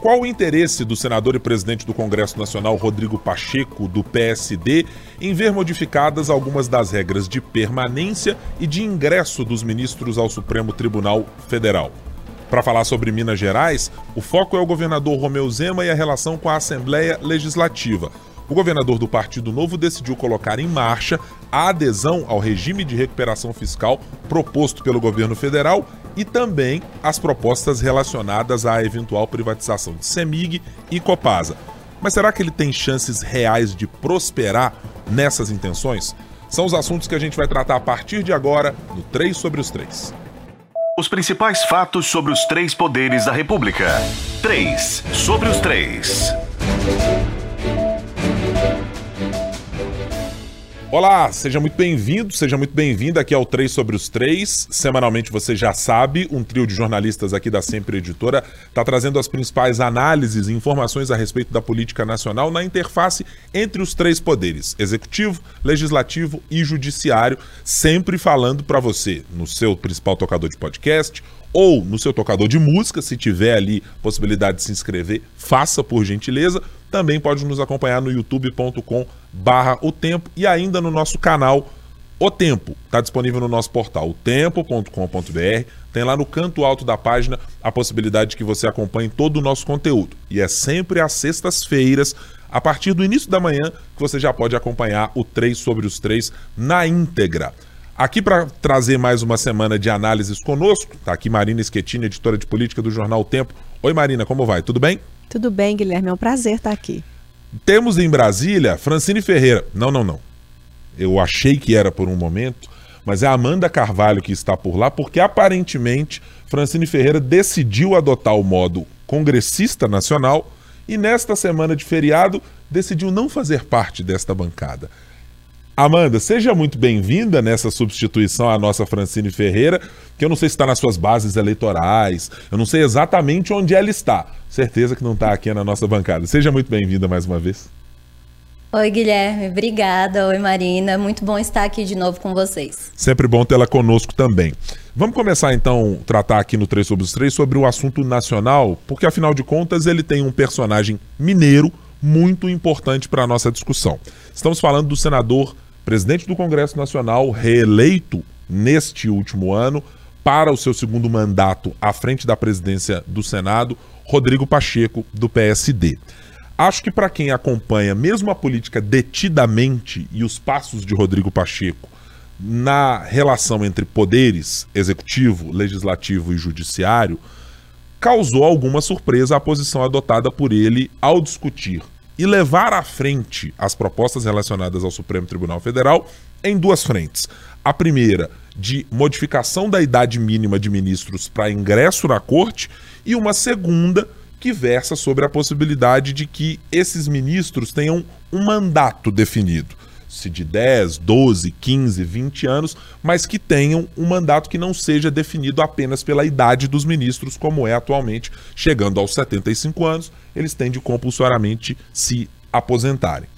Qual o interesse do senador e presidente do Congresso Nacional Rodrigo Pacheco, do PSD, em ver modificadas algumas das regras de permanência e de ingresso dos ministros ao Supremo Tribunal Federal? Para falar sobre Minas Gerais, o foco é o governador Romeu Zema e a relação com a Assembleia Legislativa. O governador do Partido Novo decidiu colocar em marcha a adesão ao regime de recuperação fiscal proposto pelo governo federal e também as propostas relacionadas à eventual privatização de Semig e Copasa. Mas será que ele tem chances reais de prosperar nessas intenções? São os assuntos que a gente vai tratar a partir de agora no 3 sobre os 3. Os principais fatos sobre os três poderes da República. 3 sobre os 3. Olá, seja muito bem-vindo, seja muito bem-vinda aqui ao 3 sobre os 3. Semanalmente você já sabe, um trio de jornalistas aqui da Sempre Editora está trazendo as principais análises e informações a respeito da política nacional na interface entre os três poderes: executivo, legislativo e judiciário, sempre falando para você no seu principal tocador de podcast ou no seu tocador de música, se tiver ali possibilidade de se inscrever, faça por gentileza. Também pode nos acompanhar no youtube.com barra o tempo e ainda no nosso canal O Tempo. Está disponível no nosso portal otempo.com.br. Tem lá no canto alto da página a possibilidade de que você acompanhe todo o nosso conteúdo. E é sempre às sextas-feiras, a partir do início da manhã, que você já pode acompanhar o 3 sobre os 3 na íntegra. Aqui para trazer mais uma semana de análises conosco, está aqui Marina Schettini, editora de política do jornal o Tempo. Oi Marina, como vai? Tudo bem? Tudo bem, Guilherme, é um prazer estar aqui. Temos em Brasília Francine Ferreira. Não, não, não. Eu achei que era por um momento, mas é a Amanda Carvalho que está por lá, porque aparentemente Francine Ferreira decidiu adotar o modo congressista nacional e nesta semana de feriado decidiu não fazer parte desta bancada. Amanda, seja muito bem-vinda nessa substituição à nossa Francine Ferreira, que eu não sei se está nas suas bases eleitorais, eu não sei exatamente onde ela está. Certeza que não está aqui na nossa bancada. Seja muito bem-vinda mais uma vez. Oi, Guilherme, obrigada. Oi, Marina. Muito bom estar aqui de novo com vocês. Sempre bom tê-la conosco também. Vamos começar então a tratar aqui no 3 sobre os 3 sobre o assunto nacional, porque afinal de contas ele tem um personagem mineiro muito importante para a nossa discussão. Estamos falando do senador presidente do Congresso Nacional, reeleito neste último ano para o seu segundo mandato à frente da presidência do Senado, Rodrigo Pacheco, do PSD. Acho que para quem acompanha mesmo a política detidamente e os passos de Rodrigo Pacheco na relação entre poderes executivo, legislativo e judiciário, causou alguma surpresa a posição adotada por ele ao discutir e levar à frente as propostas relacionadas ao Supremo Tribunal Federal em duas frentes. A primeira, de modificação da idade mínima de ministros para ingresso na corte, e uma segunda, que versa sobre a possibilidade de que esses ministros tenham um mandato definido se de 10, 12, 15, 20 anos, mas que tenham um mandato que não seja definido apenas pela idade dos ministros, como é atualmente, chegando aos 75 anos, eles têm de compulsoriamente se aposentarem.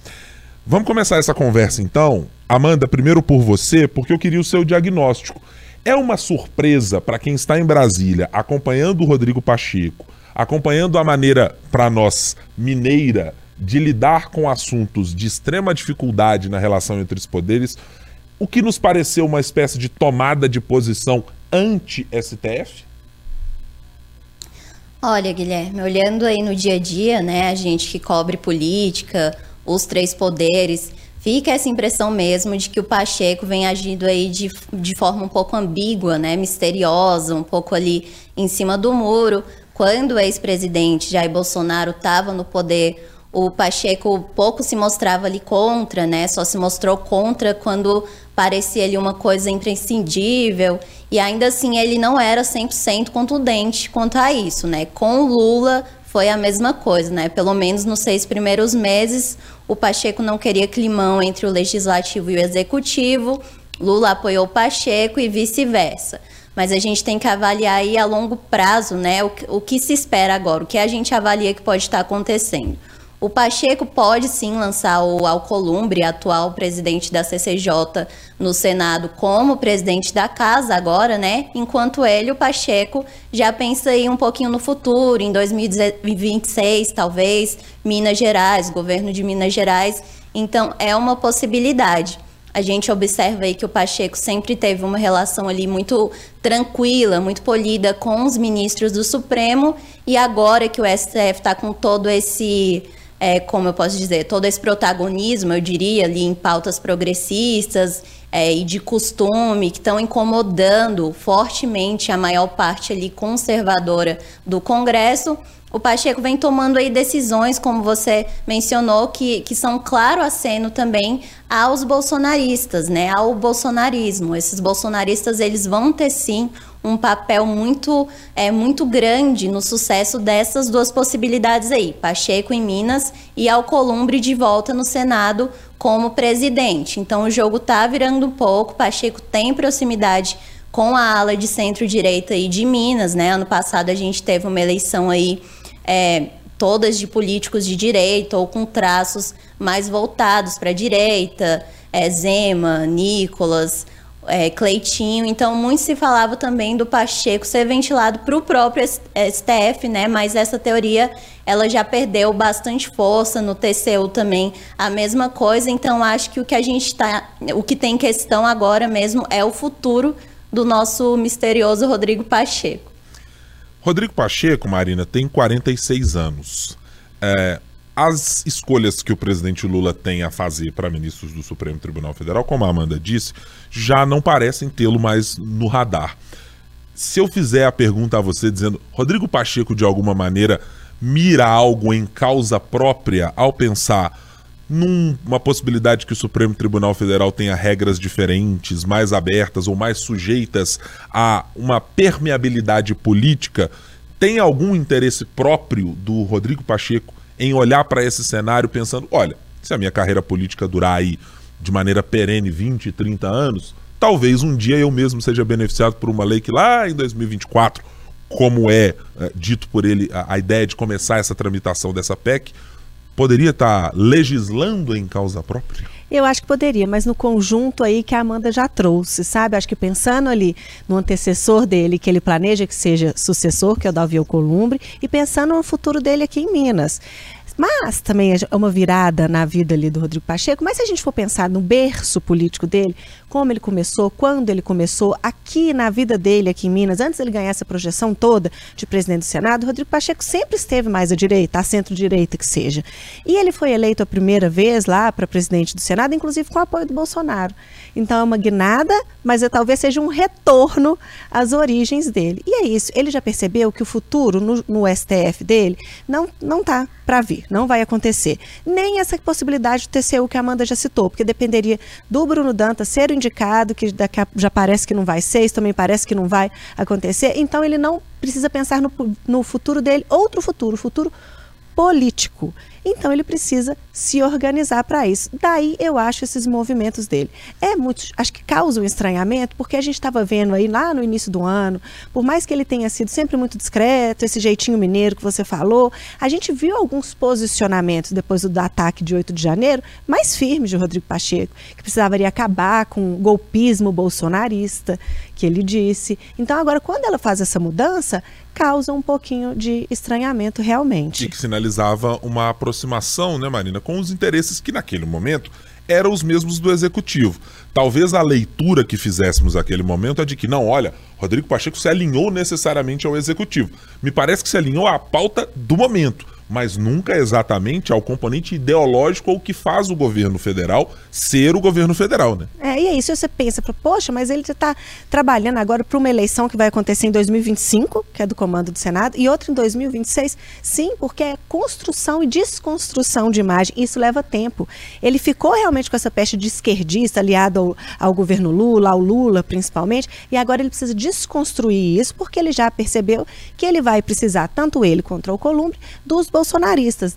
Vamos começar essa conversa então. Amanda, primeiro por você, porque eu queria o seu diagnóstico. É uma surpresa para quem está em Brasília acompanhando o Rodrigo Pacheco, acompanhando a maneira, para nós, mineira, de lidar com assuntos de extrema dificuldade na relação entre os poderes, o que nos pareceu uma espécie de tomada de posição anti-STF? Olha, Guilherme, olhando aí no dia a dia, né, a gente que cobre política, os três poderes, fica essa impressão mesmo de que o Pacheco vem agindo aí de, de forma um pouco ambígua, né, misteriosa, um pouco ali em cima do muro. Quando o ex-presidente Jair Bolsonaro estava no poder, o Pacheco pouco se mostrava ali contra, né? Só se mostrou contra quando parecia ali uma coisa imprescindível. E ainda assim ele não era 100% contundente quanto a isso, né? Com Lula foi a mesma coisa, né? Pelo menos nos seis primeiros meses, o Pacheco não queria climão entre o legislativo e o executivo. Lula apoiou o Pacheco e vice-versa. Mas a gente tem que avaliar aí a longo prazo, né? O, o que se espera agora, o que a gente avalia que pode estar acontecendo. O Pacheco pode sim lançar o Alcolumbre, atual presidente da CCJ, no Senado como presidente da casa agora, né? Enquanto ele, o Pacheco, já pensa aí um pouquinho no futuro, em 2026, talvez, Minas Gerais, governo de Minas Gerais. Então, é uma possibilidade. A gente observa aí que o Pacheco sempre teve uma relação ali muito tranquila, muito polida com os ministros do Supremo, e agora que o STF está com todo esse é, como eu posso dizer, todo esse protagonismo, eu diria, ali em pautas progressistas é, e de costume, que estão incomodando fortemente a maior parte ali conservadora do Congresso, o Pacheco vem tomando aí decisões, como você mencionou, que, que são claro aceno também aos bolsonaristas, né, ao bolsonarismo. Esses bolsonaristas, eles vão ter sim um papel muito, é, muito grande no sucesso dessas duas possibilidades aí, Pacheco em Minas e Alcolumbre de volta no Senado como presidente. Então o jogo tá virando um pouco, Pacheco tem proximidade com a ala de centro-direita aí de Minas, né? Ano passado a gente teve uma eleição aí é, todas de políticos de direita ou com traços mais voltados para a direita, é, Zema, Nicolas, é, Cleitinho. Então, muito se falava também do Pacheco ser ventilado para o próprio STF, né? Mas essa teoria ela já perdeu bastante força no TCU também, a mesma coisa. Então, acho que o que a gente está, o que tem questão agora mesmo é o futuro do nosso misterioso Rodrigo Pacheco. Rodrigo Pacheco, Marina, tem 46 anos. É, as escolhas que o presidente Lula tem a fazer para ministros do Supremo Tribunal Federal, como a Amanda disse, já não parecem tê-lo mais no radar. Se eu fizer a pergunta a você dizendo, Rodrigo Pacheco de alguma maneira mira algo em causa própria ao pensar numa possibilidade que o Supremo Tribunal Federal tenha regras diferentes, mais abertas ou mais sujeitas a uma permeabilidade política, tem algum interesse próprio do Rodrigo Pacheco em olhar para esse cenário pensando, olha, se a minha carreira política durar aí de maneira perene 20, 30 anos, talvez um dia eu mesmo seja beneficiado por uma lei que lá em 2024, como é, é dito por ele a, a ideia de começar essa tramitação dessa PEC, poderia estar tá legislando em causa própria? Eu acho que poderia, mas no conjunto aí que a Amanda já trouxe, sabe? Acho que pensando ali no antecessor dele, que ele planeja que seja sucessor, que é o Davi Alcolumbre, e pensando no futuro dele aqui em Minas. Mas também é uma virada na vida ali do Rodrigo Pacheco. Mas se a gente for pensar no berço político dele, como ele começou, quando ele começou, aqui na vida dele, aqui em Minas, antes ele ganhar essa projeção toda de presidente do Senado, Rodrigo Pacheco sempre esteve mais à direita, à centro-direita que seja. E ele foi eleito a primeira vez lá para presidente do Senado, inclusive com o apoio do Bolsonaro. Então é uma guinada, mas é, talvez seja um retorno às origens dele. E é isso. Ele já percebeu que o futuro no, no STF dele não não tá para vir, não vai acontecer. Nem essa possibilidade do TCU que a Amanda já citou, porque dependeria do Bruno Dantas ser indicado, que daqui a, já parece que não vai ser, isso também parece que não vai acontecer. Então ele não precisa pensar no, no futuro dele, outro futuro, futuro político. Então ele precisa se organizar para isso. Daí eu acho esses movimentos dele. É muito, acho que causa um estranhamento, porque a gente estava vendo aí lá no início do ano, por mais que ele tenha sido sempre muito discreto, esse jeitinho mineiro que você falou, a gente viu alguns posicionamentos depois do ataque de 8 de janeiro mais firmes de Rodrigo Pacheco, que precisaria acabar com o golpismo bolsonarista, que ele disse. Então agora quando ela faz essa mudança, causa um pouquinho de estranhamento realmente. E que sinalizava uma aproximação, né, Marina, com os interesses que naquele momento eram os mesmos do executivo. Talvez a leitura que fizéssemos naquele momento é de que, não, olha, Rodrigo Pacheco se alinhou necessariamente ao executivo. Me parece que se alinhou à pauta do momento mas nunca exatamente ao componente ideológico ou que faz o governo federal ser o governo federal, né? É, e aí se você pensa, poxa, mas ele está trabalhando agora para uma eleição que vai acontecer em 2025, que é do comando do Senado, e outra em 2026, sim, porque é construção e desconstrução de imagem, isso leva tempo. Ele ficou realmente com essa peste de esquerdista aliado ao, ao governo Lula, ao Lula principalmente, e agora ele precisa desconstruir isso, porque ele já percebeu que ele vai precisar, tanto ele contra o Columbre, dos bolsonaristas,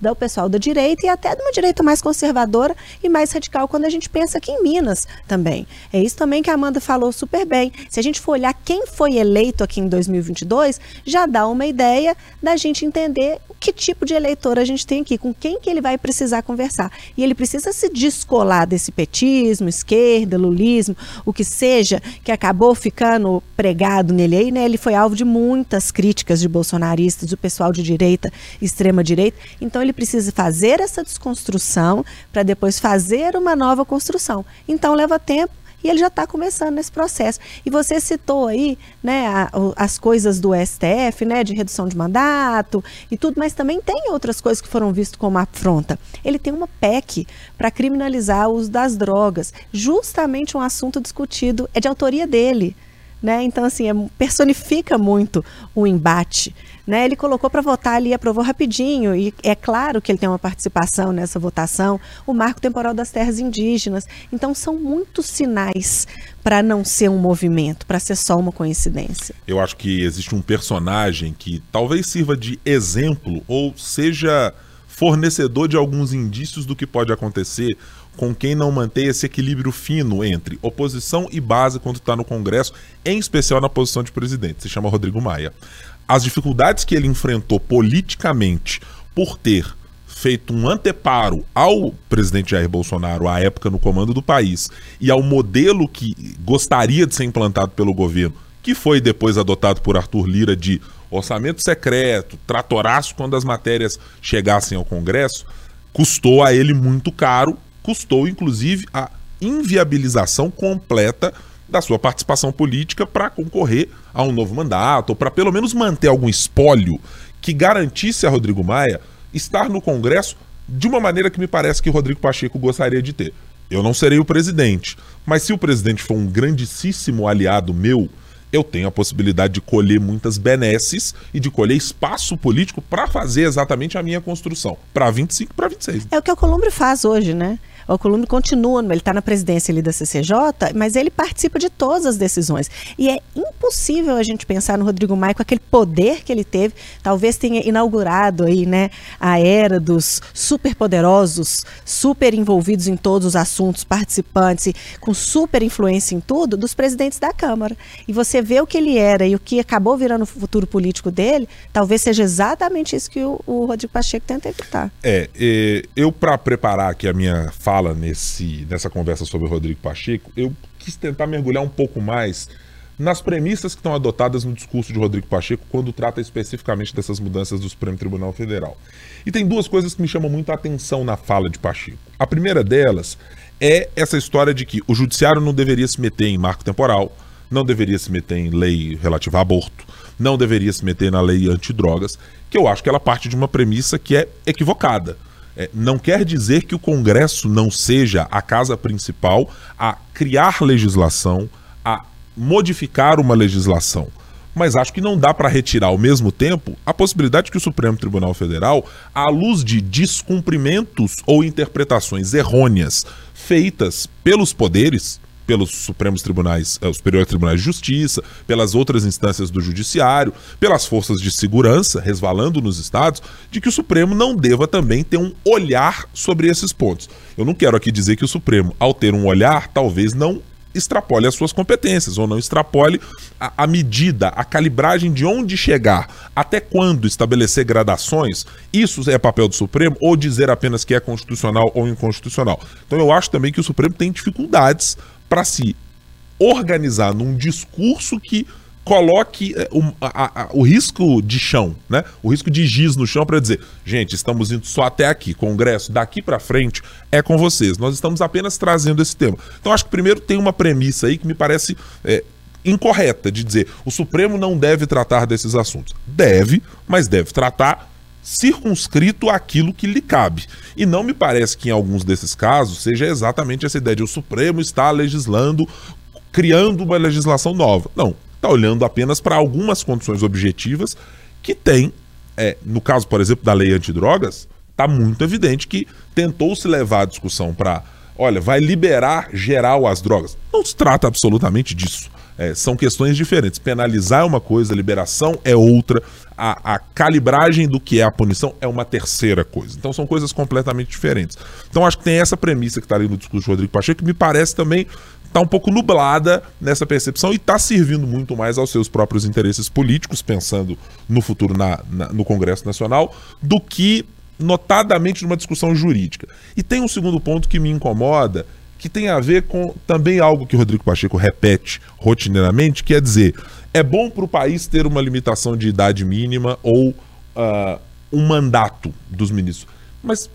do pessoal da direita e até de uma direita mais conservadora e mais radical quando a gente pensa aqui em Minas também. É isso também que a Amanda falou super bem. Se a gente for olhar quem foi eleito aqui em 2022, já dá uma ideia da gente entender que tipo de eleitor a gente tem aqui, com quem que ele vai precisar conversar. E ele precisa se descolar desse petismo, esquerda, lulismo, o que seja, que acabou ficando pregado nele aí, né? Ele foi alvo de muitas críticas de bolsonaristas, do pessoal de direita, extrema direita. Então ele precisa fazer essa desconstrução para depois fazer uma nova construção. Então leva tempo e ele já está começando nesse processo. E você citou aí né, a, as coisas do STF, né, de redução de mandato e tudo, mas também tem outras coisas que foram vistas como afronta. Ele tem uma PEC para criminalizar o uso das drogas, justamente um assunto discutido, é de autoria dele. Né? Então, assim, é, personifica muito o embate. Né? Ele colocou para votar ali, aprovou rapidinho, e é claro que ele tem uma participação nessa votação, o marco temporal das terras indígenas. Então, são muitos sinais para não ser um movimento, para ser só uma coincidência. Eu acho que existe um personagem que talvez sirva de exemplo ou seja fornecedor de alguns indícios do que pode acontecer com quem não mantém esse equilíbrio fino entre oposição e base quando está no Congresso, em especial na posição de presidente. Se chama Rodrigo Maia. As dificuldades que ele enfrentou politicamente por ter feito um anteparo ao presidente Jair Bolsonaro à época no comando do país e ao modelo que gostaria de ser implantado pelo governo, que foi depois adotado por Arthur Lira de orçamento secreto, tratoraço quando as matérias chegassem ao Congresso, custou a ele muito caro custou inclusive a inviabilização completa da sua participação política para concorrer a um novo mandato, ou para pelo menos manter algum espólio que garantisse a Rodrigo Maia estar no Congresso de uma maneira que me parece que Rodrigo Pacheco gostaria de ter. Eu não serei o presidente, mas se o presidente for um grandíssimo aliado meu, eu tenho a possibilidade de colher muitas benesses e de colher espaço político para fazer exatamente a minha construção, para 25 para 26. É o que o Columbre faz hoje, né? O Alcolumbre continua, ele está na presidência ali da CCJ, mas ele participa de todas as decisões. E é impossível a gente pensar no Rodrigo Maia com aquele poder que ele teve, talvez tenha inaugurado aí, né, a era dos superpoderosos, super envolvidos em todos os assuntos, participantes, com super influência em tudo, dos presidentes da Câmara. E você vê o que ele era e o que acabou virando o futuro político dele, talvez seja exatamente isso que o, o Rodrigo Pacheco tenta evitar. É, eu para preparar aqui a minha fala fala nesse, nessa conversa sobre o Rodrigo Pacheco, eu quis tentar mergulhar um pouco mais nas premissas que estão adotadas no discurso de Rodrigo Pacheco quando trata especificamente dessas mudanças do Supremo Tribunal Federal. E tem duas coisas que me chamam muito a atenção na fala de Pacheco. A primeira delas é essa história de que o judiciário não deveria se meter em marco temporal, não deveria se meter em lei relativa a aborto, não deveria se meter na lei antidrogas, que eu acho que ela parte de uma premissa que é equivocada. É, não quer dizer que o Congresso não seja a casa principal a criar legislação, a modificar uma legislação. Mas acho que não dá para retirar ao mesmo tempo a possibilidade que o Supremo Tribunal Federal, à luz de descumprimentos ou interpretações errôneas feitas pelos poderes, pelos Supremos Tribunais, eh, Superiores Tribunais de Justiça, pelas outras instâncias do Judiciário, pelas forças de segurança, resvalando nos estados, de que o Supremo não deva também ter um olhar sobre esses pontos. Eu não quero aqui dizer que o Supremo, ao ter um olhar, talvez não extrapole as suas competências, ou não extrapole a, a, medida, a calibragem de onde chegar, até quando estabelecer gradações, isso é papel do Supremo, ou dizer apenas que é constitucional ou inconstitucional. Então eu acho também que o Supremo tem dificuldades para se organizar num discurso que coloque é, o, a, a, o risco de chão, né? O risco de giz no chão para dizer, gente, estamos indo só até aqui, Congresso, daqui para frente é com vocês. Nós estamos apenas trazendo esse tema. Então acho que primeiro tem uma premissa aí que me parece é, incorreta de dizer, o Supremo não deve tratar desses assuntos. Deve, mas deve tratar circunscrito àquilo que lhe cabe. E não me parece que em alguns desses casos seja exatamente essa ideia de o Supremo está legislando, criando uma legislação nova. Não, está olhando apenas para algumas condições objetivas que tem, é, no caso, por exemplo, da lei antidrogas, está muito evidente que tentou se levar a discussão para, olha, vai liberar geral as drogas. Não se trata absolutamente disso. É, são questões diferentes. Penalizar é uma coisa, liberação é outra, a, a, calibragem do que é a punição é uma terceira coisa. Então são coisas completamente diferentes. Então acho que tem essa premissa que está ali no discurso do Rodrigo Pacheco que me parece também está um pouco nublada nessa percepção e está servindo muito mais aos seus próprios interesses políticos, pensando no futuro na, na, no Congresso Nacional, do que notadamente numa discussão jurídica. E tem um segundo ponto que me incomoda, que tem a ver com também algo que o Rodrigo Pacheco repete rotineiramente, que é dizer, é bom para o país ter uma limitação de idade mínima ou uh, um mandato dos ministros. Mas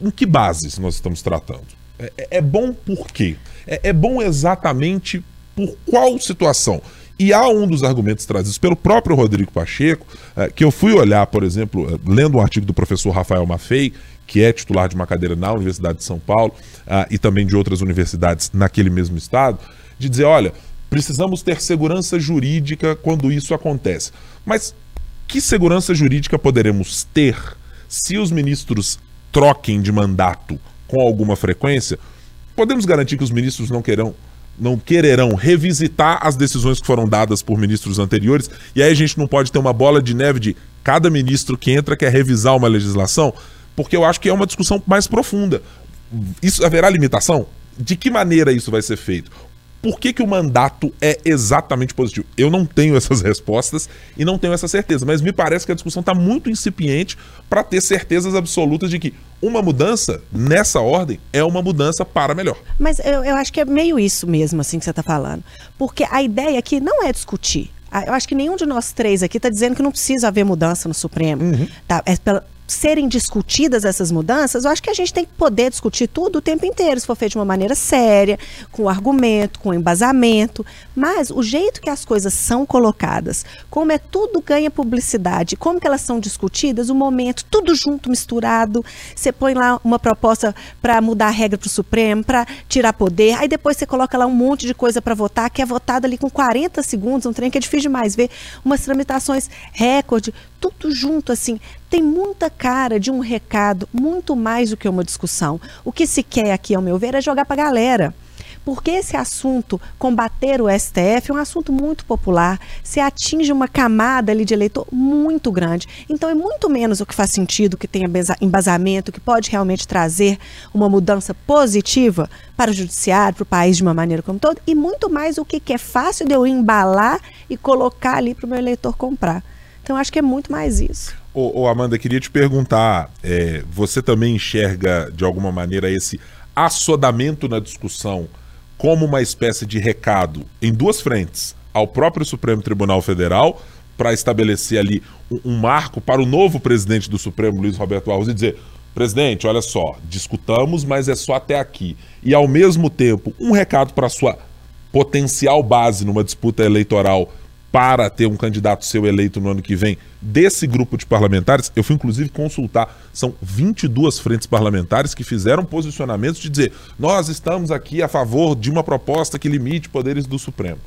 em que bases nós estamos tratando? É, é, é bom por quê? É, é bom exatamente por qual situação? E há um dos argumentos trazidos pelo próprio Rodrigo Pacheco, é, que eu fui olhar, por exemplo, é, lendo um artigo do professor Rafael Maffei, que é titular de uma cadeira na Universidade de São Paulo uh, e também de outras universidades naquele mesmo estado, de dizer: olha, precisamos ter segurança jurídica quando isso acontece. Mas que segurança jurídica poderemos ter se os ministros troquem de mandato com alguma frequência? Podemos garantir que os ministros não querão não quererão revisitar as decisões que foram dadas por ministros anteriores, e aí a gente não pode ter uma bola de neve de cada ministro que entra quer revisar uma legislação, porque eu acho que é uma discussão mais profunda. Isso haverá limitação? De que maneira isso vai ser feito? Por que, que o mandato é exatamente positivo? Eu não tenho essas respostas e não tenho essa certeza, mas me parece que a discussão está muito incipiente para ter certezas absolutas de que uma mudança nessa ordem é uma mudança para melhor. Mas eu, eu acho que é meio isso mesmo, assim, que você está falando. Porque a ideia aqui não é discutir. Eu acho que nenhum de nós três aqui está dizendo que não precisa haver mudança no Supremo. Uhum. Tá? É pela, serem discutidas essas mudanças, eu acho que a gente tem que poder discutir tudo o tempo inteiro, se for feito de uma maneira séria, com argumento, com embasamento. Mas o jeito que as coisas são colocadas, como é tudo ganha publicidade, como que elas são discutidas, o momento, tudo junto, misturado. Você põe lá uma proposta para mudar a regra para o Supremo, para tirar poder, aí depois você coloca lá um monte de coisa para votar, que é votada ali com 40 segundos, um trem que é difícil demais ver, umas tramitações recorde, tudo junto assim tem muita cara de um recado, muito mais do que uma discussão. O que se quer aqui, ao meu ver, é jogar para a galera. Porque esse assunto, combater o STF, é um assunto muito popular, se atinge uma camada ali de eleitor muito grande. Então é muito menos o que faz sentido, que tenha embasamento, que pode realmente trazer uma mudança positiva para o judiciário, para o país de uma maneira como todo, e muito mais o que, que é fácil de eu embalar e colocar ali para o meu eleitor comprar. Então acho que é muito mais isso. Ô, ô Amanda, queria te perguntar: é, você também enxerga de alguma maneira esse assodamento na discussão como uma espécie de recado em duas frentes ao próprio Supremo Tribunal Federal para estabelecer ali um, um, marco para o novo presidente do Supremo, Luiz Roberto Alves, e dizer: presidente, olha só, discutamos, mas é só até aqui. E ao mesmo tempo, um recado para sua potencial base numa disputa eleitoral para ter um candidato seu eleito no ano que vem desse grupo de parlamentares, eu fui inclusive consultar, são 22 frentes parlamentares que fizeram posicionamentos de dizer: nós estamos aqui a favor de uma proposta que limite poderes do Supremo.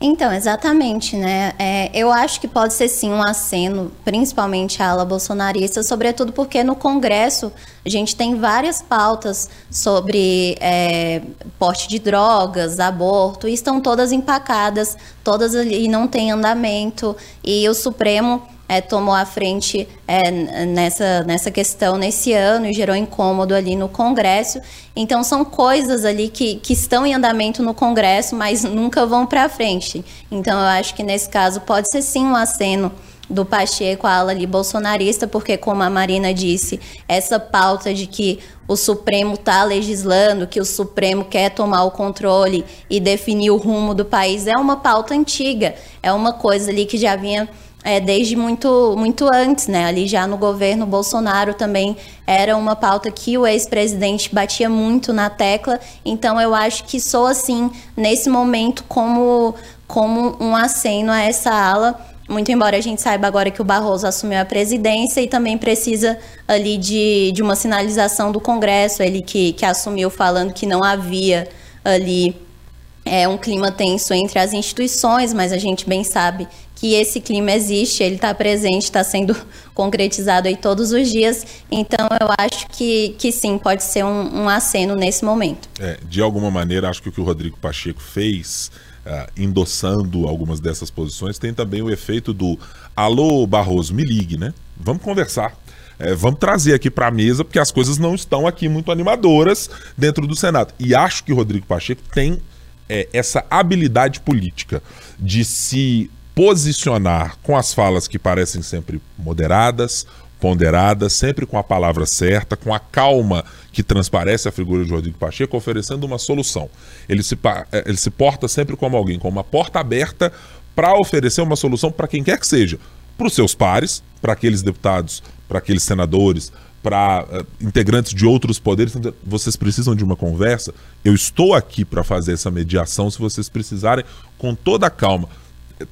Então, exatamente, né? É, eu acho que pode ser sim um aceno, principalmente a ala bolsonarista, sobretudo porque no Congresso a gente tem várias pautas sobre é, porte de drogas, aborto, e estão todas empacadas, todas ali não tem andamento, e o Supremo é, tomou a frente é, nessa, nessa questão nesse ano e gerou incômodo ali no Congresso. Então, são coisas ali que, que estão em andamento no Congresso, mas nunca vão para frente. Então, eu acho que nesse caso pode ser sim um aceno do Pacheco, a ala ali bolsonarista, porque, como a Marina disse, essa pauta de que o Supremo está legislando, que o Supremo quer tomar o controle e definir o rumo do país, é uma pauta antiga, é uma coisa ali que já vinha é, desde muito, muito antes, né? Ali já no governo Bolsonaro também era uma pauta que o ex-presidente batia muito na tecla. Então eu acho que sou assim nesse momento como como um aceno a essa ala. Muito embora a gente saiba agora que o Barroso assumiu a presidência e também precisa ali de, de uma sinalização do Congresso, ele que, que assumiu falando que não havia ali é, um clima tenso entre as instituições, mas a gente bem sabe que esse clima existe, ele está presente, está sendo concretizado aí todos os dias. Então, eu acho que, que sim, pode ser um, um aceno nesse momento. É, de alguma maneira, acho que o que o Rodrigo Pacheco fez, uh, endossando algumas dessas posições, tem também o efeito do alô, Barroso, me ligue, né? Vamos conversar. é, vamos trazer aqui para a mesa, porque as coisas não estão aqui muito animadoras dentro do Senado. E acho que Rodrigo Pacheco tem é, essa habilidade política de se posicionar com as falas que parecem sempre moderadas, ponderadas, sempre com a palavra certa, com a calma que transparece a figura de Rodrigo Pacheco, oferecendo uma solução. Ele se, é, ele se porta sempre como alguém com uma porta aberta para oferecer uma solução para quem quer que seja. Para os seus pares, para aqueles deputados, para aqueles senadores, para uh, integrantes de outros poderes. Vocês precisam de uma conversa? Eu estou aqui para fazer essa mediação se vocês precisarem, com toda a calma.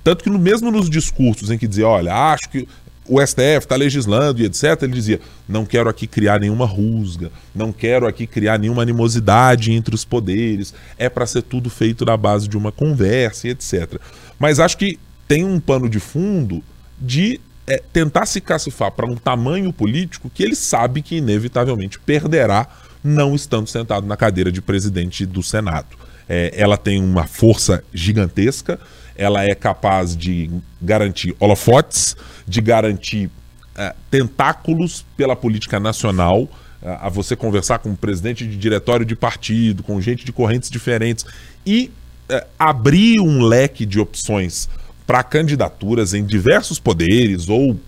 Tanto que no, mesmo nos discursos em que dizia, olha, acho que o STF está legislando e etc., ele dizia: não quero aqui criar nenhuma rusga, não quero aqui criar nenhuma animosidade entre os poderes, é para ser tudo feito na base de uma conversa e etc. Mas acho que tem um pano de fundo de é, tentar se cacifar para um tamanho político que ele sabe que inevitavelmente perderá não estando sentado na cadeira de presidente do Senado. É, ela tem uma força gigantesca, ela é capaz de garantir holofotes, de garantir é, tentáculos pela política nacional, é, a você conversar com o presidente de diretório de partido, com gente de correntes diferentes e é, abrir um leque de opções para candidaturas em diversos poderes ou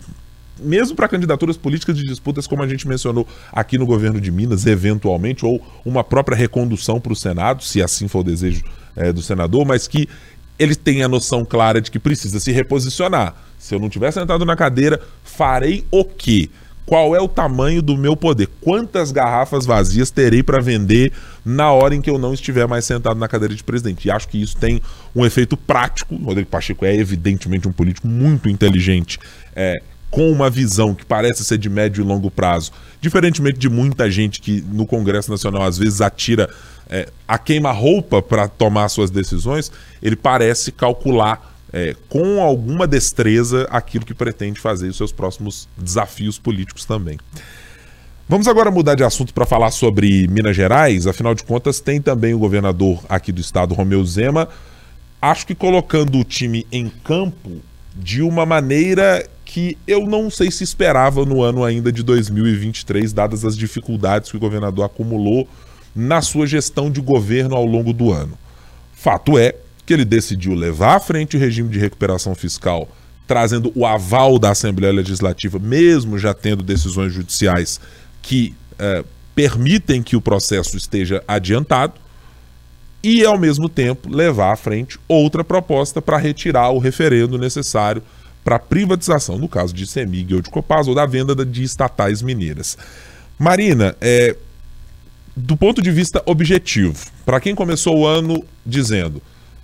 mesmo para candidaturas políticas de disputas, como a gente mencionou aqui no governo de Minas, eventualmente, ou uma própria recondução para o Senado, se assim for o desejo é, do senador, mas que ele tem a noção clara de que precisa se reposicionar. Se eu não tiver sentado na cadeira, farei o quê? Qual é o tamanho do meu poder? Quantas garrafas vazias terei para vender na hora em que eu não estiver mais sentado na cadeira de presidente? E acho que isso tem um efeito prático. O Rodrigo Pacheco é evidentemente um político muito inteligente, é, com uma visão que parece ser de médio e longo prazo, diferentemente de muita gente que no Congresso Nacional às vezes atira é, a queima-roupa para tomar suas decisões, ele parece calcular é, com alguma destreza aquilo que pretende fazer os seus próximos desafios políticos também. Vamos agora mudar de assunto para falar sobre Minas Gerais. Afinal de contas, tem também o governador aqui do estado, Romeu Zema, acho que colocando o time em campo de uma maneira que eu não sei se esperava no ano ainda de 2023, dadas as dificuldades que o governador acumulou na sua gestão de governo ao longo do ano. Fato é que ele decidiu levar à frente o regime de recuperação fiscal, trazendo o aval da Assembleia Legislativa, mesmo já tendo decisões judiciais que eh, permitem que o processo esteja adiantado, e, ao mesmo tempo, levar à frente outra proposta para retirar o referendo necessário para privatização, no caso de Semig ou de Copaz, ou da venda de estatais mineiras. Marina, é, do ponto de vista objetivo, para quem começou o ano dizendo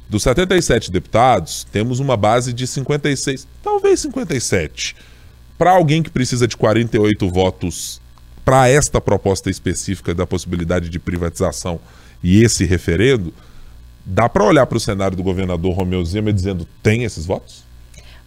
dos 77 deputados, temos uma base de 56, talvez 57. Para alguém que precisa de 48 votos para esta proposta específica da possibilidade de privatização e esse referendo, dá para olhar para o cenário do governador Romeu Zema dizendo: tem esses votos?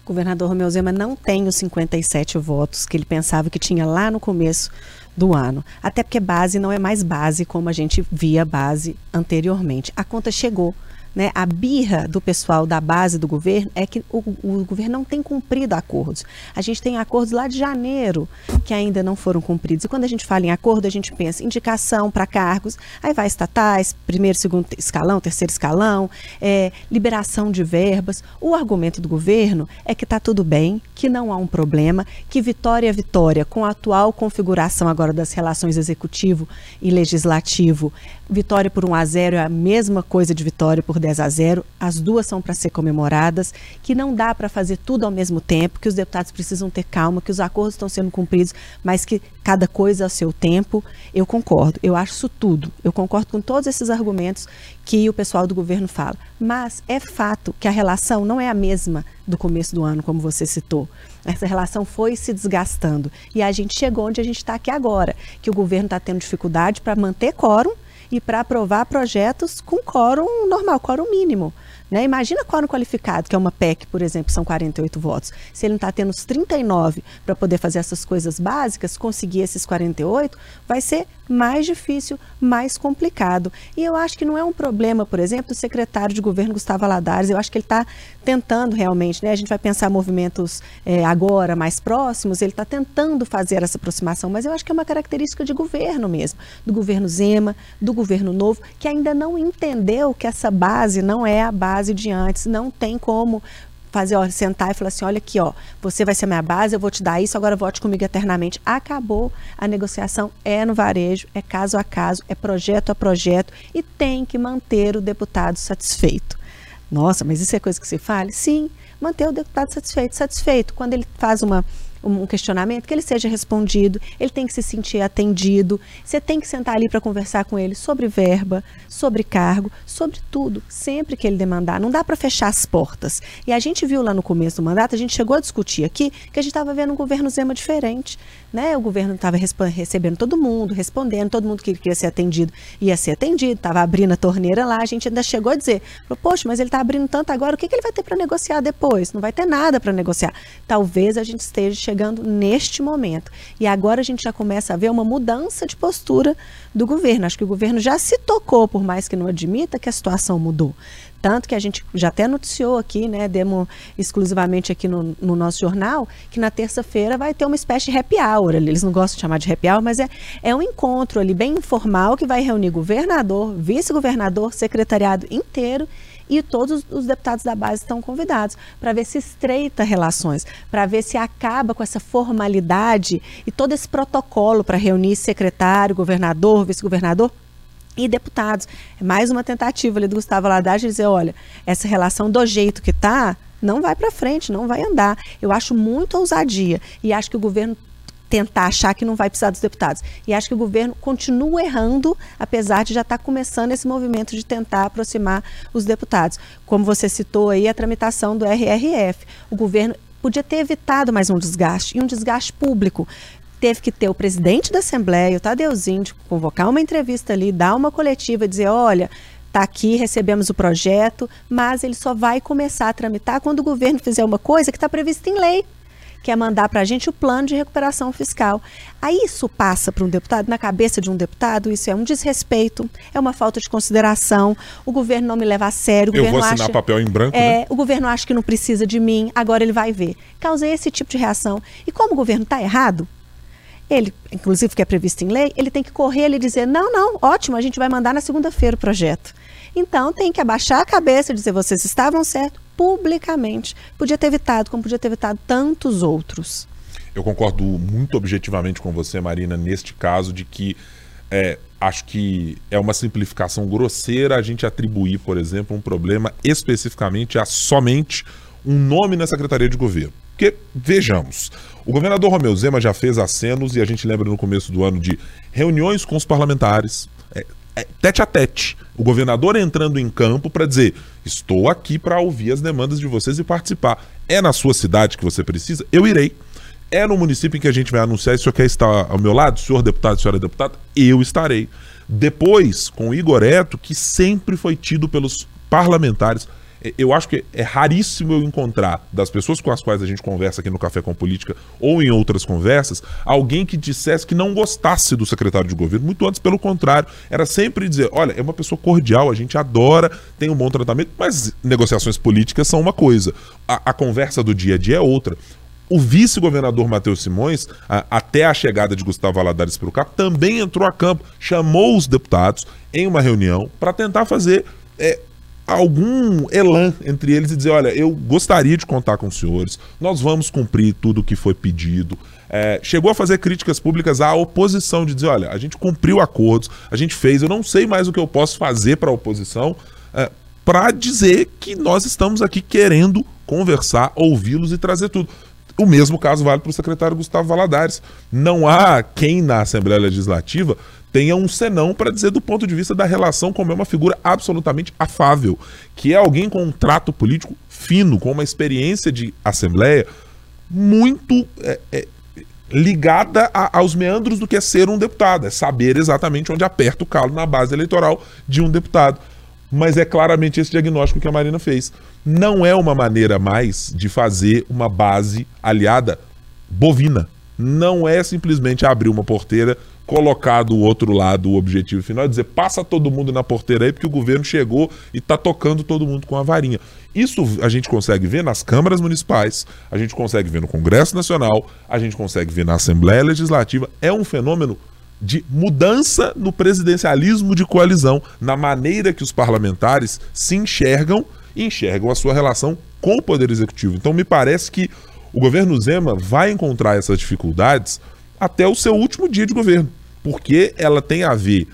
O governador Romeu Zema não tem os 57 votos que ele pensava que tinha lá no começo do ano. Até porque base não é mais base como a gente via base anteriormente. A conta chegou. Né, a birra do pessoal da base do governo é que o, o, governo não tem cumprido acordos. A gente tem acordos lá de janeiro que ainda não foram cumpridos. E quando a gente fala em acordo, a gente pensa indicação para cargos, aí vai estatais, primeiro, segundo escalão, terceiro escalão, é, liberação de verbas. O argumento do governo é que está tudo bem, que não há um problema, que vitória é vitória com a atual configuração agora das relações executivo e legislativo Vitória por 1 a 0 é a mesma coisa de vitória por 10 a 0. As duas são para ser comemoradas, que não dá para fazer tudo ao mesmo tempo, que os deputados precisam ter calma, que os acordos estão sendo cumpridos, mas que cada coisa ao seu tempo. Eu concordo, eu acho isso tudo. Eu concordo com todos esses argumentos que o pessoal do governo fala. Mas é fato que a relação não é a mesma do começo do ano, como você citou. Essa relação foi se desgastando. E a gente chegou onde a gente está aqui agora, que o governo está tendo dificuldade para manter quórum e para aprovar projetos com quórum normal, quórum mínimo. Né? Imagina quórum qualificado, que é uma PEC, por exemplo, são 48 votos. Se ele não está tendo os 39 para poder fazer essas coisas básicas, conseguir esses 48, vai ser mais difícil, mais complicado. E eu acho que não é um problema, por exemplo, do secretário de governo Gustavo Aladares. Eu acho que ele está tentando realmente, né? A gente vai pensar movimentos é, agora mais próximos, ele está tentando fazer essa aproximação, mas eu acho que é uma característica de governo mesmo, do governo Zema, do governo novo, que ainda não entendeu que essa base não é a base de antes, não tem como fazer, ó, sentar e falar assim, olha aqui, ó, você vai ser minha base, eu vou te dar isso, agora vote comigo eternamente. Acabou. A negociação é no varejo, é caso a caso, é projeto a projeto e tem que manter o deputado satisfeito. Nossa, mas isso é coisa que se fale? Sim, manter o deputado satisfeito. Satisfeito quando ele faz uma um questionamento, que ele seja respondido, ele tem que se sentir atendido, você tem que sentar ali para conversar com ele sobre verba, sobre cargo, sobre tudo, sempre que ele demandar. Não dá para fechar as portas. E a gente viu lá no começo do mandato, a gente chegou a discutir aqui que a gente estava vendo um governo Zema diferente. Né? O governo estava recebendo todo mundo, respondendo, todo mundo que queria ser atendido ia ser atendido, estava abrindo a torneira lá, a gente ainda chegou a dizer, poxa, mas ele está abrindo tanto agora, o que, que ele vai ter para negociar depois? Não vai ter nada para negociar. Talvez a gente esteja chegando neste momento. E agora a gente já começa a ver uma mudança de postura do governo. Acho que o governo já se tocou, por mais que não admita, que a situação mudou. Tanto que a gente já até noticiou aqui, né, demo exclusivamente aqui no, no nosso jornal, que na terça-feira vai ter uma espécie de happy hour. Eles não gostam de chamar de happy hour, mas é, é um encontro ali bem informal que vai reunir governador, vice-governador, secretariado inteiro e todos os deputados da base estão convidados para ver se estreita relações, para ver se acaba com essa formalidade e todo esse protocolo para reunir secretário, governador, vice-governador e deputados. É mais uma tentativa ali do Gustavo Haddad de dizer, olha, essa relação do jeito que está não vai para frente, não vai andar. Eu acho muito ousadia e acho que o governo tentar achar que não vai precisar dos deputados. E acho que o governo continua errando, apesar de já estar tá começando esse movimento de tentar aproximar os deputados. Como você citou aí, a tramitação do RRF. O governo podia ter evitado mais um desgaste, e um desgaste público. Teve que ter o presidente da Assembleia, o Tadeuzinho, de convocar uma entrevista ali, dar uma coletiva, dizer, olha, está aqui, recebemos o projeto, mas ele só vai começar a tramitar quando o governo fizer uma coisa que está prevista em lei que é mandar para a gente o plano de recuperação fiscal. Aí isso passa para um deputado, na cabeça de um deputado, isso é um desrespeito, é uma falta de consideração, o governo não me leva a sério. O Eu vou assinar acha, papel em branco, é, né? O governo acha que não precisa de mim, agora ele vai ver. Causei esse tipo de reação. E como o governo está errado, ele, inclusive que é previsto em lei, ele tem que correr e dizer, não, não, ótimo, a gente vai mandar na segunda-feira o projeto. Então tem que abaixar a cabeça e dizer, vocês estavam certos, publicamente. Podia ter evitado, como podia ter evitado tantos outros. Eu concordo muito objetivamente com você, Marina, neste caso de que é, acho que é uma simplificação grosseira a gente atribuir, por exemplo, um problema especificamente a somente um nome na Secretaria de Governo. Porque, vejamos, o governador Romeu Zema já fez acenos, e a gente lembra no começo do ano, de reuniões com os parlamentares, é, é, tete a tete. O governador entrando em campo para dizer: estou aqui para ouvir as demandas de vocês e participar. É na sua cidade que você precisa? Eu irei. É no município em que a gente vai anunciar e o senhor quer estar ao meu lado, senhor deputado, senhora deputada? Eu estarei. Depois, com o Igoreto, que sempre foi tido pelos parlamentares eu acho que é raríssimo eu encontrar das pessoas com as quais a gente conversa aqui no Café com Política ou em outras conversas, alguém que dissesse que não gostasse do secretário de governo. Muito antes, pelo contrário, era sempre dizer: olha, é uma pessoa cordial, a gente adora, tem um bom tratamento, mas negociações políticas são uma coisa, a, a conversa do dia a dia é outra. O vice-governador Matheus Simões, até a chegada de Gustavo Valadares para o CAP, também entrou a campo, chamou os deputados em uma reunião para tentar fazer é, algum elan entre eles e dizer: olha, eu gostaria de contar com os senhores, nós vamos cumprir tudo o que foi pedido. É, chegou a fazer críticas públicas à oposição, de dizer: olha, a gente cumpriu acordos, a gente fez, eu não sei mais o que eu posso fazer para a oposição, é, para dizer que nós estamos aqui querendo conversar, ouvi-los e trazer tudo. O mesmo caso vale para o secretário Gustavo Valadares. Não há quem na Assembleia Legislativa tenha um senão para dizer do ponto de vista da relação como é uma figura absolutamente afável, que é alguém com um trato político fino, com uma experiência de Assembleia muito é, é, ligada a, aos meandros do que é ser um deputado, é saber exatamente onde aperta o calo na base eleitoral de um deputado. Mas é claramente esse diagnóstico que a Marina fez. Não é uma maneira mais de fazer uma base aliada bovina. Não é simplesmente abrir uma porteira, colocar do outro lado o objetivo final dizer passa todo mundo na porteira aí porque o governo chegou e está tocando todo mundo com a varinha. Isso a gente consegue ver nas câmaras municipais, a gente consegue ver no Congresso Nacional, a gente consegue ver na Assembleia Legislativa. É um fenômeno de mudança no presidencialismo de coalizão, na maneira que os parlamentares se enxergam e enxergam a sua relação com o Poder Executivo. Então, me parece que o governo Zema vai encontrar essas dificuldades até o seu último dia de governo, porque ela tem a ver,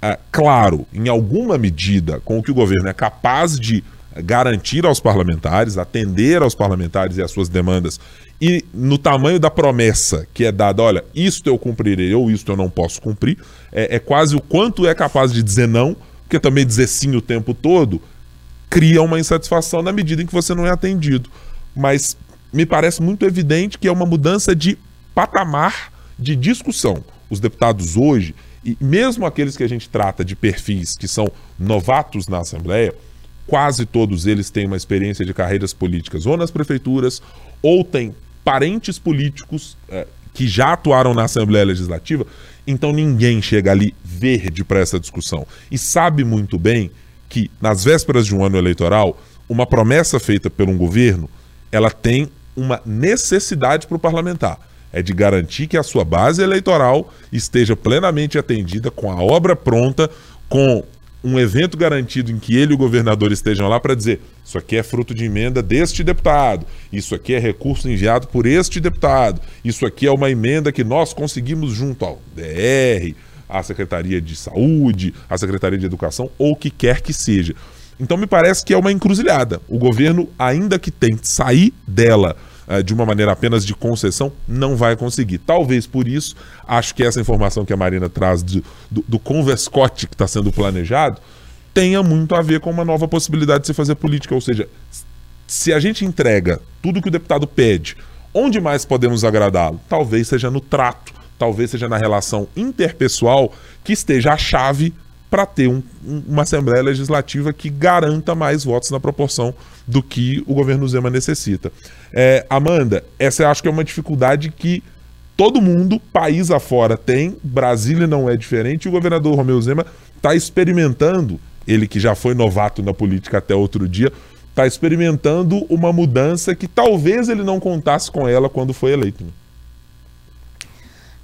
é, claro, em alguma medida, com o que o governo é capaz de garantir aos parlamentares, atender aos parlamentares e às suas demandas e no tamanho da promessa que é dada, olha, isto eu cumprirei ou isto eu não posso cumprir, é, é quase o quanto é capaz de dizer não, porque também dizer sim o tempo todo cria uma insatisfação na medida em que você não é atendido. Mas me parece muito evidente que é uma mudança de patamar de discussão. Os deputados hoje, e mesmo aqueles que a gente trata de perfis que são novatos na Assembleia, quase todos eles têm uma experiência de carreiras políticas ou nas prefeituras ou têm parentes políticos é, que já atuaram na Assembleia Legislativa, então ninguém chega ali verde para essa discussão. E sabe muito bem que, nas vésperas de um ano eleitoral, uma promessa feita por um governo, ela tem uma necessidade para o parlamentar. É de garantir que a sua base eleitoral esteja plenamente atendida, com a obra pronta, com um evento garantido em que ele e o governador estejam lá para dizer: isso aqui é fruto de emenda deste deputado, isso aqui é recurso enviado por este deputado, isso aqui é uma emenda que nós conseguimos junto ao DR, à Secretaria de Saúde, à Secretaria de Educação, ou o que quer que seja. Então me parece que é uma encruzilhada. O governo, ainda que tente sair dela uh, de uma maneira apenas de concessão, não vai conseguir. Talvez por isso, acho que essa informação que a Marina traz de, do, do converscote que está sendo planejado tenha muito a ver com uma nova possibilidade de se fazer política. Ou seja, se a gente entrega tudo que o deputado pede, onde mais podemos agradá-lo? Talvez seja no trato, talvez seja na relação interpessoal que esteja a chave para ter um, uma Assembleia Legislativa que garanta mais votos na proporção do que o governo Zema necessita. É, Amanda, essa acho que é uma dificuldade que todo mundo, país afora, tem, Brasília não é diferente, e o governador Romeu Zema está experimentando, ele que já foi novato na política até outro dia, está experimentando uma mudança que talvez ele não contasse com ela quando foi eleito.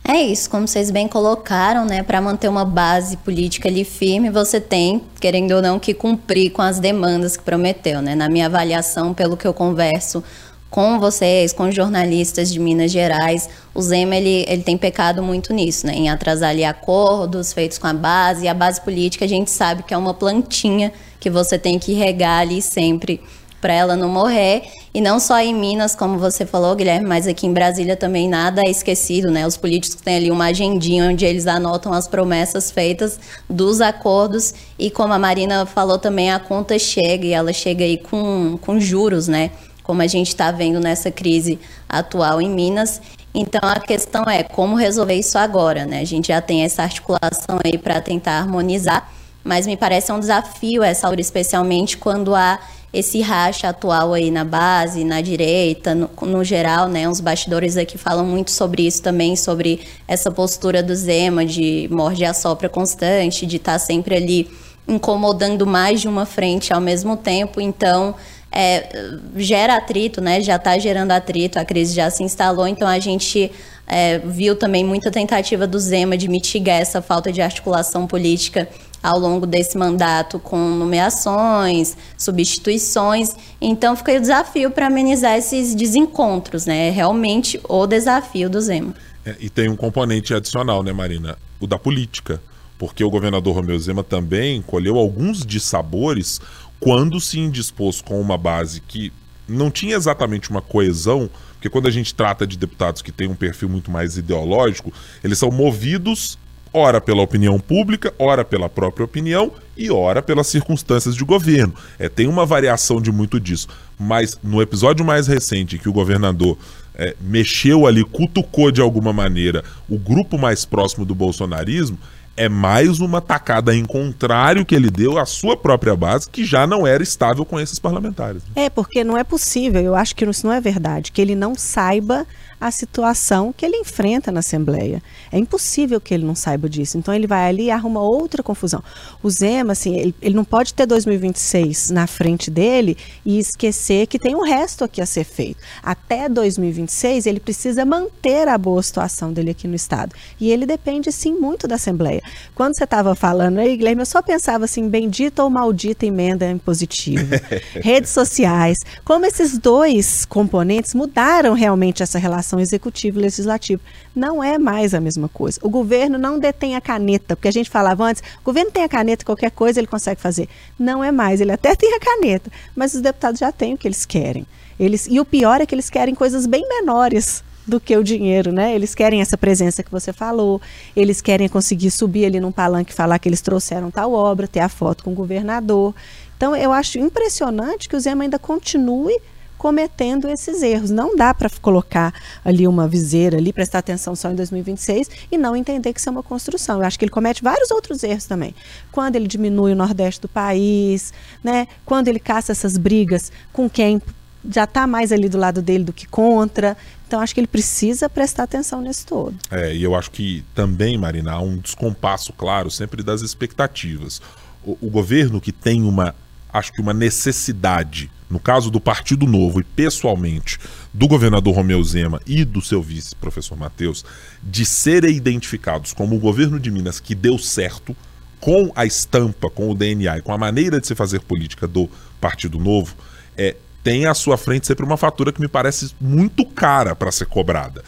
É isso, como vocês bem colocaram, né? Para manter uma base política ali firme, você tem, querendo ou não, que cumprir com as demandas que prometeu, né? Na minha avaliação, pelo que eu converso com vocês, com jornalistas de Minas Gerais, o Zema ele, ele tem pecado muito nisso, né? Em atrasar ali acordos feitos com a base. E a base política a gente sabe que é uma plantinha que você tem que regar ali sempre para ela não morrer. E não só em Minas, como você falou, Guilherme, mas aqui em Brasília também nada é esquecido, né? Os políticos têm ali uma agendinha onde eles anotam as promessas feitas dos acordos e como a Marina falou também, a conta chega e ela chega aí com, com juros, né? Como a gente está vendo nessa crise atual em Minas. Então a questão é como resolver isso agora, né? A gente já tem essa articulação aí para tentar harmonizar, mas me parece um desafio essa hora, especialmente quando há esse racha atual aí na base, na direita, no, no, geral, né? Os bastidores aqui falam muito sobre isso também, sobre essa postura do Zema de morde a sopra constante, de estar tá sempre ali incomodando mais de uma frente ao mesmo tempo. Então, é, gera atrito, né? Já está gerando atrito, a crise já se instalou, então a gente é, viu também muita tentativa do Zema de mitigar essa falta de articulação política ao longo desse mandato com nomeações, substituições. Então fica o desafio para amenizar esses desencontros, né? É realmente o desafio do Zema. É, e tem um componente adicional, né, Marina? O da política. Porque o governador Romeu Zema também colheu alguns dissabores quando se indispôs com uma base que não tinha exatamente uma coesão, porque quando a gente trata de deputados que têm um perfil muito mais ideológico, eles são movidos ora pela opinião pública, ora pela própria opinião e ora pelas circunstâncias de governo. É, tem uma variação de muito disso. Mas no episódio mais recente, que o governador é, mexeu ali, cutucou de alguma maneira o grupo mais próximo do bolsonarismo, é mais uma tacada em contrário que ele deu à sua própria base, que já não era estável com esses parlamentares. É, porque não é possível, eu acho que isso não é verdade, que ele não saiba a situação que ele enfrenta na Assembleia. É impossível que ele não saiba disso. Então ele vai ali e arruma outra confusão. O Zema, assim, ele, ele não pode ter 2026 na frente dele e esquecer que tem o resto aqui a ser feito. Até 2026 ele precisa manter a boa situação dele aqui no Estado. E ele depende, sim, muito da Assembleia. Quando você estava falando aí, Guilherme, eu só pensava assim, bendita ou maldita emenda impositiva. Redes sociais. Como esses dois componentes mudaram realmente essa relação executivo e legislativo. Não é mais a mesma coisa. O governo não detém a caneta, porque a gente falava antes, o governo tem a caneta, qualquer coisa ele consegue fazer. Não é mais, ele até tem a caneta, mas os deputados já têm o que eles querem. Eles, e o pior é que eles querem coisas bem menores do que o dinheiro, né? Eles querem essa presença que você falou, eles querem conseguir subir ali num palanque e falar que eles trouxeram tal obra, ter a foto com o governador. Então, eu acho impressionante que o Zema ainda continue cometendo esses erros. Não dá para colocar ali uma viseira ali, prestar atenção só em 2026 e não entender que isso é uma construção. Eu acho que ele comete vários outros erros também. Quando ele diminui o Nordeste do país, né? Quando ele caça essas brigas com quem já está mais ali do lado dele do que contra. Então acho que ele precisa prestar atenção nesse todo. É, e eu acho que também, Marina, há um descompasso claro sempre das expectativas. O, o governo que tem uma, acho que uma necessidade no caso do Partido Novo e pessoalmente do governador Romeu Zema e do seu vice, professor Matheus, de serem identificados como o governo de Minas que deu certo com a estampa, com o DNA e com a maneira de se fazer política do Partido Novo, é, tem à sua frente sempre uma fatura que me parece muito cara para ser cobrada.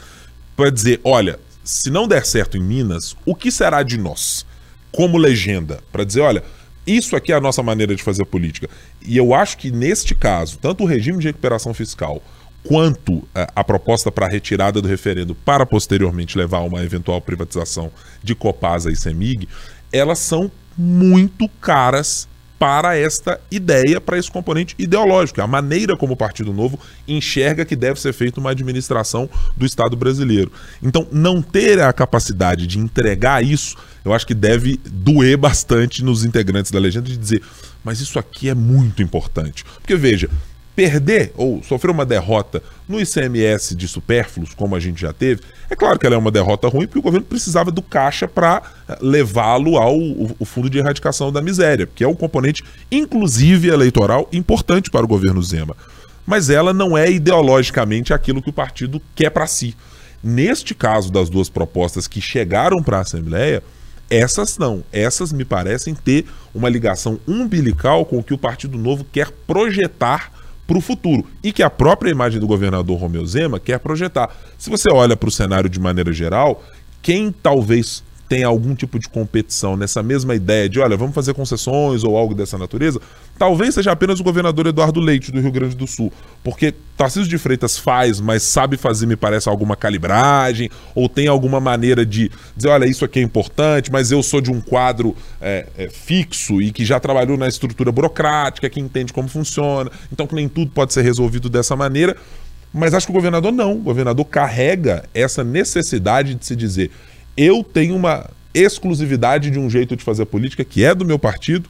Para dizer, olha, se não der certo em Minas, o que será de nós? Como legenda, para dizer, olha, isso aqui é a nossa maneira de fazer política. E eu acho que neste caso, tanto o regime de recuperação fiscal quanto é, a proposta para a retirada do referendo para posteriormente levar a uma eventual privatização de Copasa e Semig, elas são muito caras para esta ideia, para esse componente ideológico, a maneira como o Partido Novo enxerga que deve ser feita uma administração do Estado brasileiro. Então, não ter a capacidade de entregar isso, eu acho que deve doer bastante nos integrantes da legenda de dizer, mas isso aqui é muito importante. Porque veja, perder ou sofrer uma derrota no ICMS de supérfluos, como a gente já teve, é claro que ela é uma derrota ruim, porque o governo precisava do caixa para eh, levá-lo ao o fundo de erradicação da miséria, que é um componente, inclusive eleitoral, importante para o governo Zema. Mas ela não é ideologicamente aquilo que o partido quer para si. Neste caso das duas propostas que chegaram para a Assembleia, essas não. Essas me parecem ter uma ligação umbilical com o que o Partido Novo quer projetar para o futuro e que a própria imagem do governador Romeu Zema quer projetar. Se você olha para o cenário de maneira geral, quem talvez tem algum tipo de competição nessa mesma ideia de, olha, vamos fazer concessões ou algo dessa natureza, talvez seja apenas o governador Eduardo Leite, do Rio Grande do Sul. Porque Tarcísio de Freitas faz, mas sabe fazer, me parece, alguma calibragem, ou tem alguma maneira de dizer, olha, isso aqui é importante, mas eu sou de um quadro é, é, fixo e que já trabalhou na estrutura burocrática, que entende como funciona, então que nem tudo pode ser resolvido dessa maneira. Mas acho que o governador não. O governador carrega essa necessidade de se dizer: eu tenho uma exclusividade de um jeito de fazer política que é do meu partido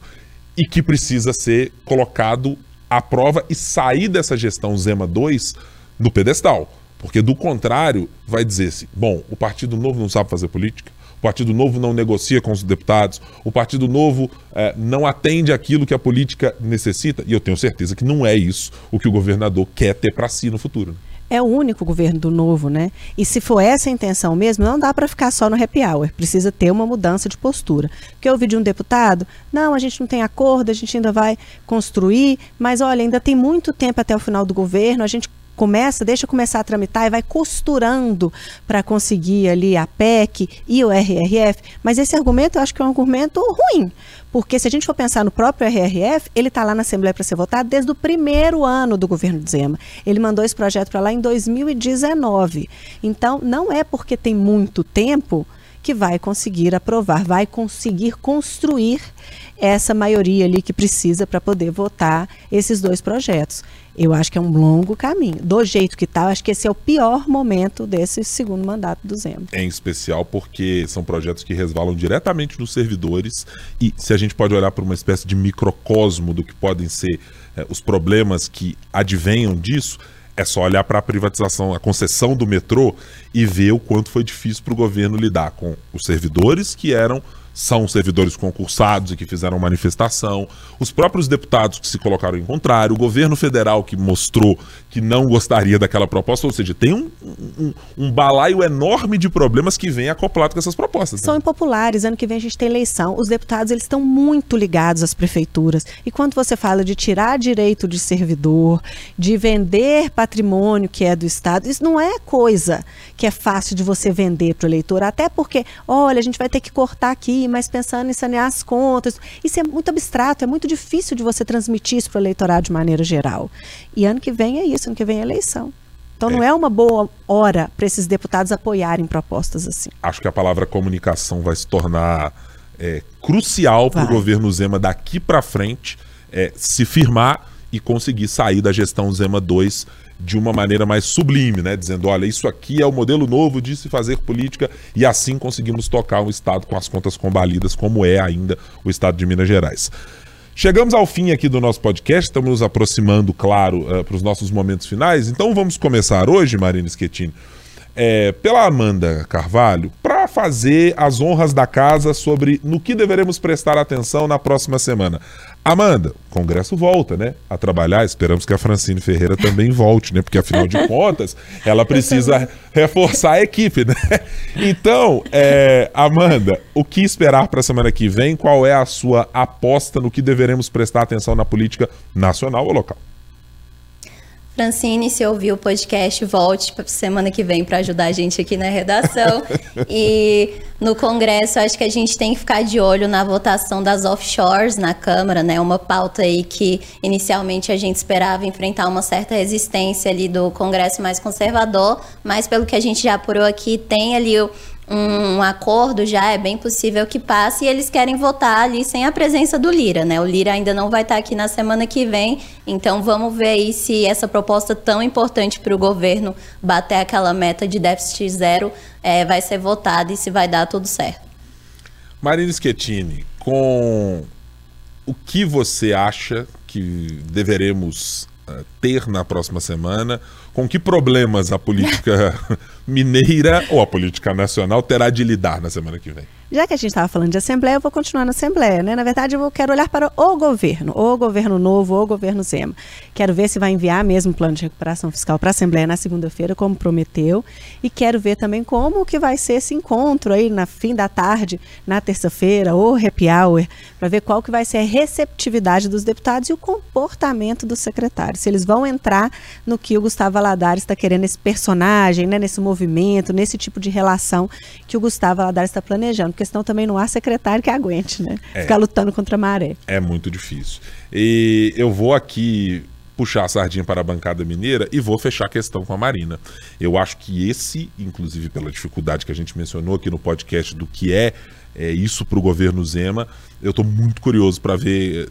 e que precisa ser colocado à prova e sair dessa gestão Zema 2 no pedestal. Porque do contrário, vai dizer-se: bom, o Partido Novo não sabe fazer política, o Partido Novo não negocia com os deputados, o Partido Novo é, não atende aquilo que a política necessita. E eu tenho certeza que não é isso o que o governador quer ter para si no futuro é o único governo do novo, né? E se for essa a intenção mesmo, não dá para ficar só no happy hour, precisa ter uma mudança de postura. Porque eu ouvi de um deputado, não, a gente não tem acordo, a gente ainda vai construir, mas olha, ainda tem muito tempo até o final do governo, a gente começa, deixa começar a tramitar e vai costurando para conseguir ali a PEC e o RRF. Mas esse argumento eu acho que é um argumento ruim, porque se a gente for pensar no próprio RRF, ele está lá na Assembleia para ser votado desde o primeiro ano do governo de Zema. Ele mandou esse projeto para lá em 2019. Então, não é porque tem muito tempo que vai conseguir aprovar, vai conseguir construir essa maioria ali que precisa para poder votar esses dois projetos. Eu acho que é um longo caminho. Do jeito que está, acho que esse é o pior momento desse segundo mandato do Zema. Em especial porque são projetos que resvalam diretamente nos servidores e se a gente pode olhar para uma espécie de microcosmo do que podem ser eh, os problemas que advenham disso, é só olhar para a privatização, a concessão do metrô e ver o quanto foi difícil para o governo lidar com os servidores que eram são servidores concursados e que fizeram manifestação, os próprios deputados que se colocaram em contrário, o governo federal que mostrou que não gostaria daquela proposta, ou seja, tem um, um, um balaio enorme de problemas que vem acoplado com essas propostas. Né? São impopulares, ano que vem a gente tem eleição, os deputados eles estão muito ligados às prefeituras, e quando você fala de tirar direito de servidor, de vender patrimônio que é do Estado, isso não é coisa que é fácil de você vender para o eleitor, até porque, olha, a gente vai ter que cortar aqui, mas pensando em sanear as contas. Isso é muito abstrato, é muito difícil de você transmitir isso para o eleitorado de maneira geral. E ano que vem é isso, ano que vem é eleição. Então é. não é uma boa hora para esses deputados apoiarem propostas assim. Acho que a palavra comunicação vai se tornar é, crucial para o governo Zema daqui para frente é, se firmar e conseguir sair da gestão Zema 2 de uma maneira mais sublime, né? Dizendo, olha, isso aqui é o modelo novo de se fazer política e assim conseguimos tocar um Estado com as contas combalidas, como é ainda o Estado de Minas Gerais. Chegamos ao fim aqui do nosso podcast, estamos nos aproximando, claro, uh, para os nossos momentos finais. Então vamos começar hoje, Marina Schettini, é, pela Amanda Carvalho, para fazer as honras da casa sobre no que deveremos prestar atenção na próxima semana. Amanda, o Congresso volta, né? A trabalhar. Esperamos que a Francine Ferreira também volte, né? Porque afinal de contas, ela precisa reforçar a equipe, né? Então, é, Amanda, o que esperar para a semana que vem? Qual é a sua aposta no que deveremos prestar atenção na política nacional ou local? Francine, se ouviu o podcast, volte para semana que vem para ajudar a gente aqui na redação. e no Congresso, acho que a gente tem que ficar de olho na votação das offshores na Câmara, né? Uma pauta aí que inicialmente a gente esperava enfrentar uma certa resistência ali do Congresso mais conservador, mas pelo que a gente já apurou aqui, tem ali o um acordo já é bem possível que passe e eles querem votar ali sem a presença do Lira, né? O Lira ainda não vai estar aqui na semana que vem, então vamos ver aí se essa proposta tão importante para o governo bater aquela meta de déficit zero é, vai ser votada e se vai dar tudo certo. Marina Schettini, com o que você acha que deveremos uh, ter na próxima semana? Com que problemas a política mineira ou a política nacional terá de lidar na semana que vem? Já que a gente estava falando de Assembleia, eu vou continuar na Assembleia, né? Na verdade, eu quero olhar para o governo, o governo novo, o governo Zema. Quero ver se vai enviar mesmo o plano de recuperação fiscal para a Assembleia na segunda-feira, como prometeu, e quero ver também como que vai ser esse encontro aí na fim da tarde, na terça-feira, ou happy hour, para ver qual que vai ser a receptividade dos deputados e o comportamento dos secretários. Se eles vão entrar no que o Gustavo Valadares está querendo, esse personagem, né, nesse movimento, nesse tipo de relação que o Gustavo Valadares está planejando porque senão também não há secretário que aguente, né? É, Ficar lutando contra a maré. É muito difícil. E eu vou aqui puxar a sardinha para a bancada mineira e vou fechar a questão com a Marina. Eu acho que esse, inclusive pela dificuldade que a gente mencionou aqui no podcast do que é, é isso para o governo Zema, eu estou muito curioso para ver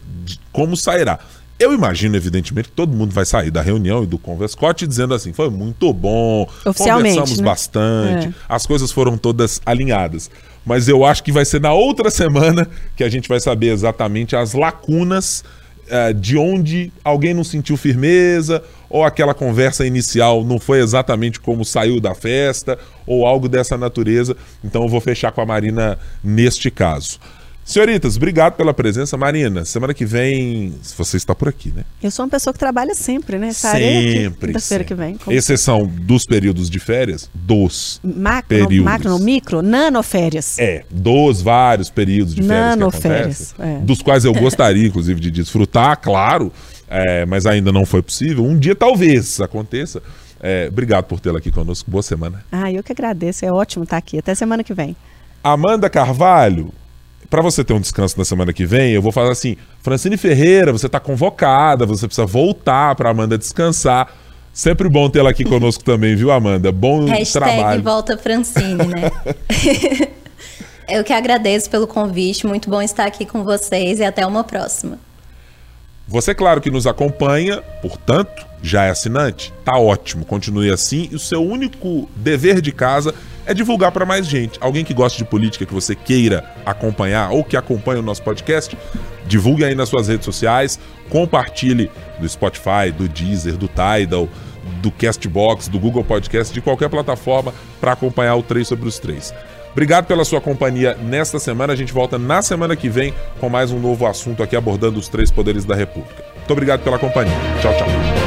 como sairá. Eu imagino, evidentemente, que todo mundo vai sair da reunião e do Converscote dizendo assim: foi muito bom, conversamos né? bastante, é. as coisas foram todas alinhadas. Mas eu acho que vai ser na outra semana que a gente vai saber exatamente as lacunas uh, de onde alguém não sentiu firmeza, ou aquela conversa inicial não foi exatamente como saiu da festa, ou algo dessa natureza. Então eu vou fechar com a Marina neste caso. Senhoritas, obrigado pela presença. Marina, semana que vem você está por aqui, né? Eu sou uma pessoa que trabalha sempre, né? Estarei sempre. Quinta-feira que vem. Exceção dos períodos de férias, dos macro, períodos. Macro, micro, nanoférias. É, dos vários períodos de férias nanoférias, é. dos quais eu gostaria, inclusive, de desfrutar, claro, é, mas ainda não foi possível. Um dia talvez aconteça. É, obrigado por tê-la aqui conosco. Boa semana. Ah, eu que agradeço. É ótimo estar aqui. Até semana que vem. Amanda Carvalho, para você ter um descanso na semana que vem, eu vou falar assim: Francine Ferreira, você está convocada, você precisa voltar para Amanda descansar. Sempre bom tê-la aqui conosco também, viu, Amanda? Bom Hashtag trabalho. volta Francine, né? eu que agradeço pelo convite, muito bom estar aqui com vocês e até uma próxima. Você, claro, que nos acompanha, portanto, já é assinante? Tá ótimo, continue assim. E o seu único dever de casa é divulgar para mais gente. Alguém que gosta de política que você queira acompanhar ou que acompanha o nosso podcast, divulgue aí nas suas redes sociais, compartilhe do Spotify, do Deezer, do Tidal, do Castbox, do Google Podcast, de qualquer plataforma para acompanhar o 3 sobre os 3. Obrigado pela sua companhia nesta semana. A gente volta na semana que vem com mais um novo assunto aqui abordando os três poderes da República. Muito obrigado pela companhia. Tchau, tchau.